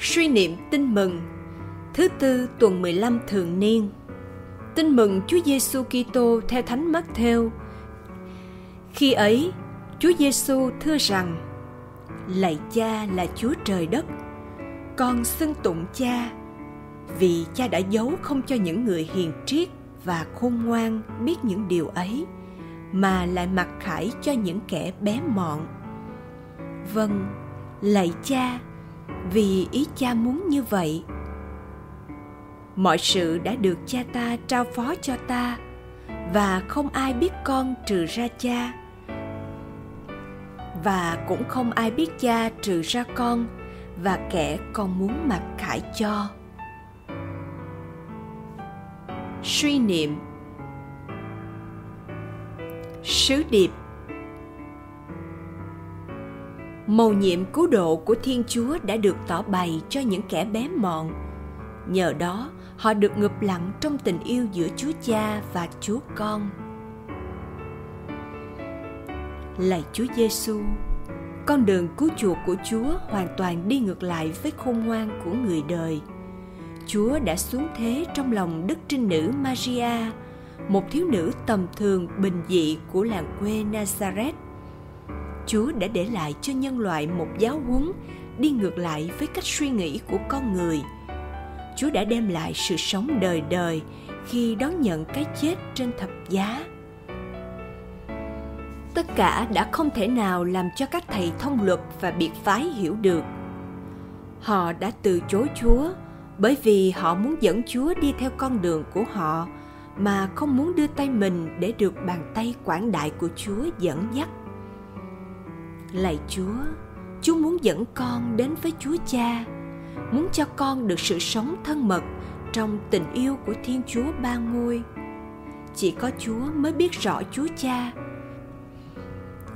Suy niệm tin mừng Thứ tư tuần 15 thường niên Tin mừng Chúa Giêsu Kitô theo Thánh Matthew. Khi ấy, Chúa Giêsu thưa rằng: Lạy Cha là Chúa trời đất, con xưng tụng Cha vì Cha đã giấu không cho những người hiền triết và khôn ngoan biết những điều ấy mà lại mặc khải cho những kẻ bé mọn. Vâng, lạy Cha, vì ý cha muốn như vậy, mọi sự đã được cha ta trao phó cho ta, và không ai biết con trừ ra cha, và cũng không ai biết cha trừ ra con và kẻ con muốn mặc khải cho. Suy niệm. Sứ điệp mầu nhiệm cứu độ của thiên chúa đã được tỏ bày cho những kẻ bé mọn. Nhờ đó, họ được ngập lặng trong tình yêu giữa chúa cha và chúa con. Lạy chúa giêsu con đường cứu chuộc của chúa hoàn toàn đi ngược lại với khôn ngoan của người đời. Chúa đã xuống thế trong lòng đức trinh nữ maria, một thiếu nữ tầm thường bình dị của làng quê nazareth. Chúa đã để lại cho nhân loại một giáo huấn đi ngược lại với cách suy nghĩ của con người. Chúa đã đem lại sự sống đời đời khi đón nhận cái chết trên thập giá. Tất cả đã không thể nào làm cho các thầy thông luật và biệt phái hiểu được. Họ đã từ chối Chúa bởi vì họ muốn dẫn Chúa đi theo con đường của họ mà không muốn đưa tay mình để được bàn tay quảng đại của Chúa dẫn dắt lạy chúa chúa muốn dẫn con đến với chúa cha, muốn cho con được sự sống thân mật trong tình yêu của thiên chúa ba ngôi. Chỉ có chúa mới biết rõ chúa cha.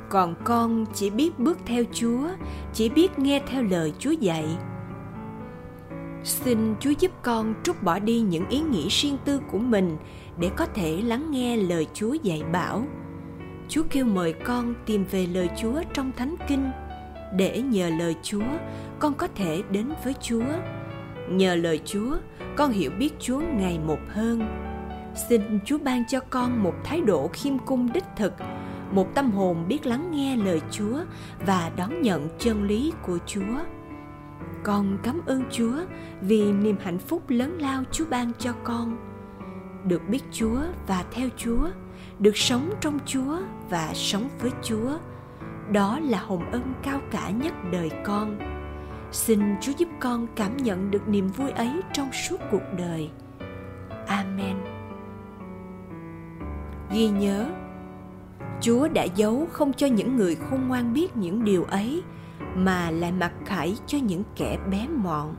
Còn con chỉ biết bước theo chúa, chỉ biết nghe theo lời chúa dạy. Xin chúa giúp con trút bỏ đi những ý nghĩ riêng tư của mình để có thể lắng nghe lời chúa dạy bảo. Chúa kêu mời con tìm về lời Chúa trong Thánh Kinh để nhờ lời Chúa con có thể đến với Chúa. Nhờ lời Chúa, con hiểu biết Chúa ngày một hơn. Xin Chúa ban cho con một thái độ khiêm cung đích thực, một tâm hồn biết lắng nghe lời Chúa và đón nhận chân lý của Chúa. Con cảm ơn Chúa vì niềm hạnh phúc lớn lao Chúa ban cho con. Được biết Chúa và theo Chúa được sống trong Chúa và sống với Chúa. Đó là hồng ân cao cả nhất đời con. Xin Chúa giúp con cảm nhận được niềm vui ấy trong suốt cuộc đời. Amen. Ghi nhớ, Chúa đã giấu không cho những người khôn ngoan biết những điều ấy, mà lại mặc khải cho những kẻ bé mọn